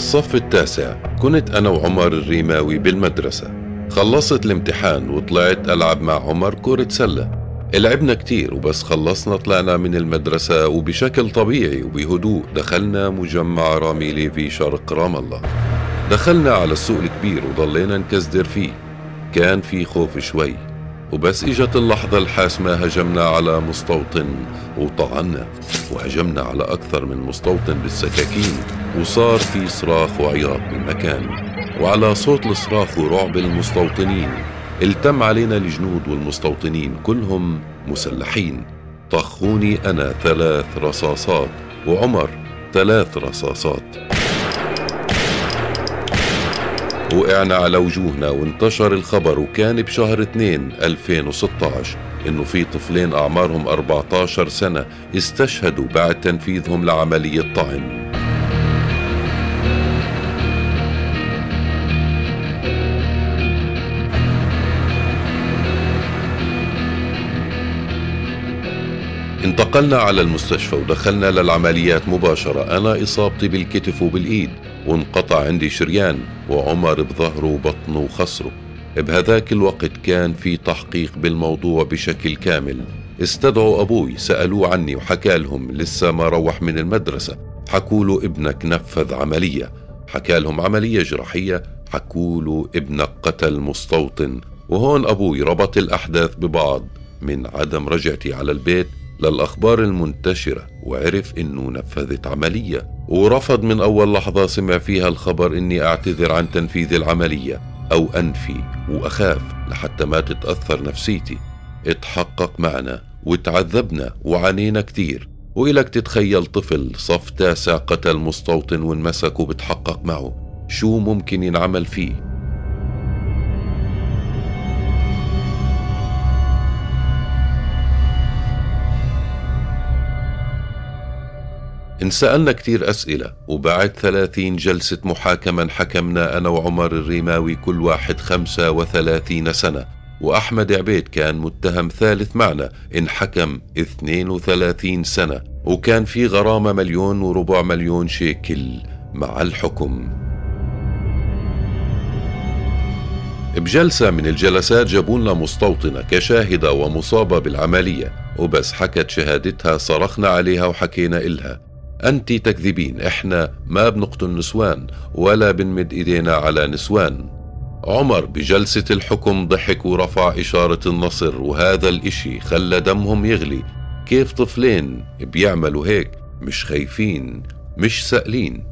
بالصف التاسع. كنت أنا وعمر الريماوي بالمدرسة. خلصت الامتحان وطلعت ألعب مع عمر كرة سلة. لعبنا كتير وبس خلصنا طلعنا من المدرسة وبشكل طبيعي وبهدوء دخلنا مجمع راميلي في شرق رام الله. دخلنا على السوق الكبير وضلينا نكزدر فيه. كان في خوف شوي. وبس إجت اللحظة الحاسمة هجمنا على مستوطن وطعنا. وهجمنا على أكثر من مستوطن بالسكاكين. وصار في صراخ وعياط بالمكان وعلى صوت الصراخ ورعب المستوطنين التم علينا الجنود والمستوطنين كلهم مسلحين. طخوني أنا ثلاث رصاصات وعمر ثلاث رصاصات. وقعنا على وجوهنا وانتشر الخبر وكان بشهر 2 2016 إنه في طفلين أعمارهم 14 سنة استشهدوا بعد تنفيذهم لعملية طعن. انتقلنا على المستشفى ودخلنا للعمليات مباشرة. أنا إصابتي بالكتف وبالإيد. وانقطع عندي شريان. وعمر بظهره وبطنه وخصره. بهذاك الوقت كان في تحقيق بالموضوع بشكل كامل. استدعوا أبوي. سألوه عني وحكى لهم. لسه ما روح من المدرسة. حكوا له ابنك نفذ عملية. حكى لهم عملية جراحية. حكوا له ابنك قتل مستوطن. وهون أبوي ربط الأحداث ببعض. من عدم رجعتي على البيت للأخبار المنتشرة وعرف إنه نفذت عملية. ورفض من أول لحظة سمع فيها الخبر إني أعتذر عن تنفيذ العملية أو أنفي وأخاف لحتى ما تتأثر نفسيتي. اتحقق معنا وتعذبنا وعانينا كتير وإلك تتخيل طفل صف تاسع قتل مستوطن وانمسك وبتحقق معه شو ممكن ينعمل فيه؟ انسألنا كتير أسئلة وبعد ثلاثين جلسة محاكمة حكمنا أنا وعمر الريماوي كل واحد خمسة وثلاثين سنة وأحمد عبيد كان متهم ثالث معنا انحكم 32 سنة وكان في غرامة مليون وربع مليون شيكل مع الحكم. بجلسة من الجلسات جابوا لنا مستوطنة كشاهدة ومصابة بالعملية وبس حكت شهادتها صرخنا عليها وحكينا إلها. أنت تكذبين إحنا ما بنقتل نسوان ولا بنمد إيدينا على نسوان. عمر بجلسة الحكم ضحك ورفع إشارة النصر وهذا الإشي خلى دمهم يغلي. كيف طفلين بيعملوا هيك؟ مش خايفين مش سائلين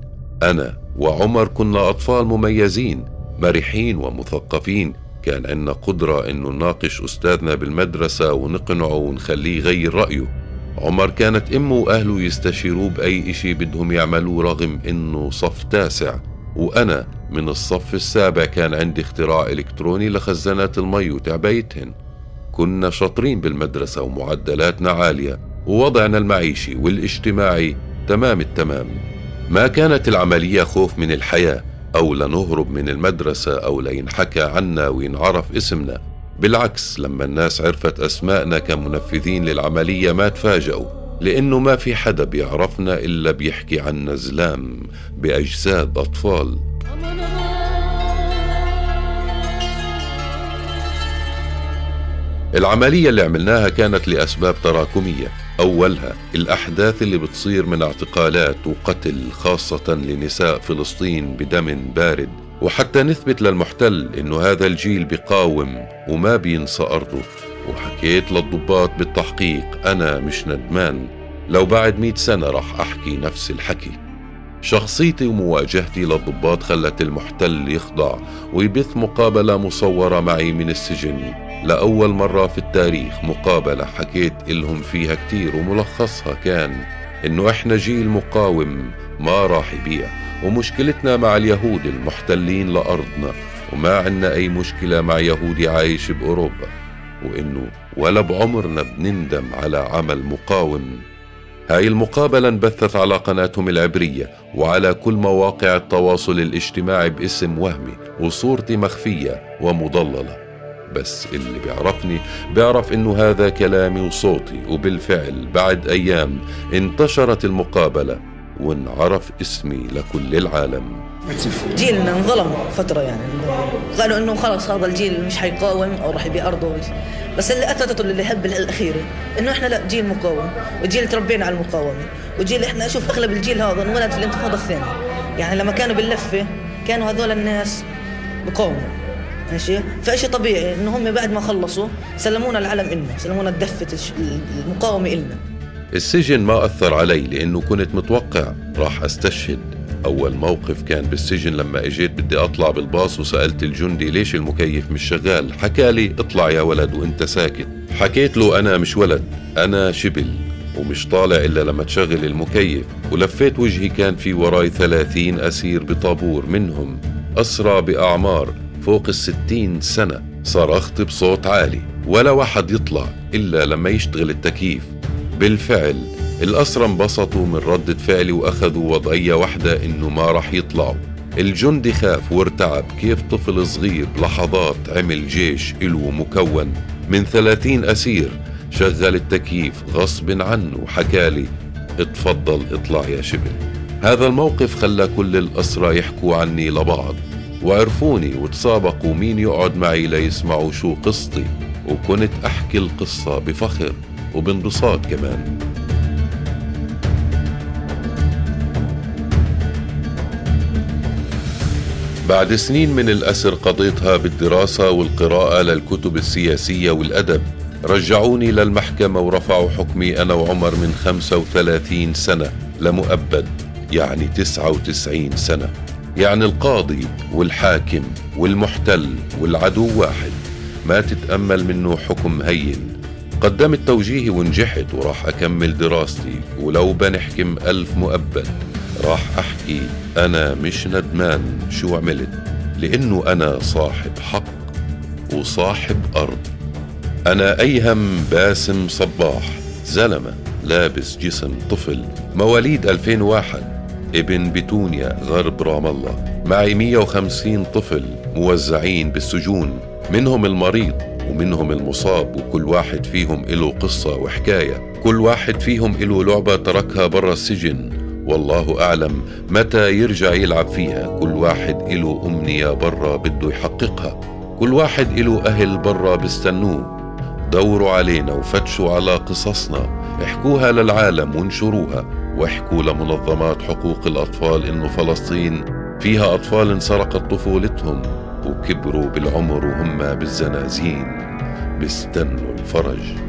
أنا وعمر كنا أطفال مميزين مرحين ومثقفين. كان عندنا قدرة إنه نناقش أستاذنا بالمدرسة ونقنعه ونخليه يغير رأيه. عمر كانت أمه وأهله يستشيروه بأي إشي بدهم يعملوه رغم إنه صف تاسع. وأنا من الصف السابع كان عندي اختراع إلكتروني لخزانات المي وتعبيتهن كنا شاطرين بالمدرسة ومعدلاتنا عالية ووضعنا المعيشي والاجتماعي تمام التمام. ما كانت العملية خوف من الحياة أو لنهرب من المدرسة أو لينحكى عنا وينعرف اسمنا. بالعكس لما الناس عرفت أسماءنا كمنفذين للعملية ما تفاجئوا لأنه ما في حدا بيعرفنا إلا بيحكي عنا زلام بأجساد أطفال. العملية اللي عملناها كانت لأسباب تراكمية. أولها الأحداث اللي بتصير من اعتقالات وقتل خاصة لنساء فلسطين بدم بارد. وحتى نثبت للمحتل إنه هذا الجيل بقاوم وما بينسى ارضه وحكيت للضباط بالتحقيق أنا مش ندمان. لو بعد مئة سنة رح أحكي نفس الحكي. شخصيتي ومواجهتي للضباط خلت المحتل يخضع ويبث مقابلة مصورة معي من السجن. لأول مرة في التاريخ مقابلة حكيت إلهم فيها كتير وملخصها كان. إنه إحنا جيل مقاوم ما راح يبيع. ومشكلتنا مع اليهود المحتلين لأرضنا وما عنا أي مشكلة مع يهودي عايش بأوروبا. وإنه ولا بعمرنا بنندم على عمل مقاوم. هاي المقابلة انبثت على قناتهم العبرية وعلى كل مواقع التواصل الاجتماعي باسم وهمي وصورتي مخفية ومضللة. بس اللي بيعرفني بيعرف إنه هذا كلامي وصوتي وبالفعل بعد أيام انتشرت المقابلة وانعرف اسمي لكل العالم. جيلنا انظلم فترة يعني. قالوا إنه خلص هذا الجيل مش حيقاوم أو راح يبيع أرضه. بس اللي اثبتته اللي هب الاخيره إنه إحنا لا جيل مقاوم. وجيل تربينا على المقاومة. وجيل إحنا أشوف أغلب الجيل هذا انولد في الانتفاضة الثانية. يعني لما كانوا باللفة كانوا هذول الناس بقاوموا. ماشي؟ فإشي طبيعي إنه هم بعد ما خلصوا سلمونا العلم إلنا سلمونا الدفة المقاومة إلنا. السجن ما أثر علي لأنه كنت متوقع راح أستشهد. أول موقف كان بالسجن لما إجيت بدي أطلع بالباص وسألت الجندي ليش المكيف مش شغال؟ حكى لي اطلع يا ولد وأنت ساكت. حكيت له أنا مش ولد أنا شبل ومش طالع إلا لما تشغل المكيف. ولفيت وجهي كان في وراي ثلاثين أسير بطابور منهم. أسرى بأعمار. فوق الستين سنة. صرخت بصوت عالي ولا واحد يطلع إلا لما يشتغل التكييف. بالفعل الأسرى انبسطوا من ردة فعلي وأخذوا وضعية واحدة إنه ما رح يطلعوا. الجندي خاف وارتعب كيف طفل صغير لحظات عمل جيش إلو مكون. من ثلاثين أسير شغل التكييف غصب عنه وحكالي اتفضل اطلع يا شبل. هذا الموقف خلى كل الأسرى يحكوا عني لبعض. وعرفوني وتسابقوا مين يقعد معي ليسمعوا شو قصتي. وكنت أحكي القصة بفخر وبانبساط كمان. بعد سنين من الأسر قضيتها بالدراسة والقراءة للكتب السياسية والأدب رجعوني للمحكمة ورفعوا حكمي أنا وعمر من 35 سنة لمؤبد يعني 99 سنة. يعني القاضي والحاكم والمحتل والعدو واحد. ما تتأمل منه حكم هين. قدمت توجيهي ونجحت وراح أكمل دراستي. ولو بنحكم ألف مؤبد راح أحكي أنا مش ندمان شو عملت. لأنه أنا صاحب حق وصاحب أرض. أنا أيهم باسم صباح زلمة لابس جسم طفل. مواليد 2001 ابن بتونيا غرب رام الله. معي 150 طفل موزعين بالسجون. منهم المريض ومنهم المصاب وكل واحد فيهم له قصة وحكاية. كل واحد فيهم له لعبة تركها برا السجن. والله أعلم متى يرجع يلعب فيها. كل واحد له أمنية برا بده يحققها. كل واحد له أهل برا بيستنوه. دوروا علينا وفتشوا على قصصنا. احكوها للعالم وانشروها. واحكوا لمنظمات حقوق الأطفال إنه فلسطين فيها أطفال انسرقت طفولتهم وكبروا بالعمر وهم بالزنازين بيستنوا الفرج.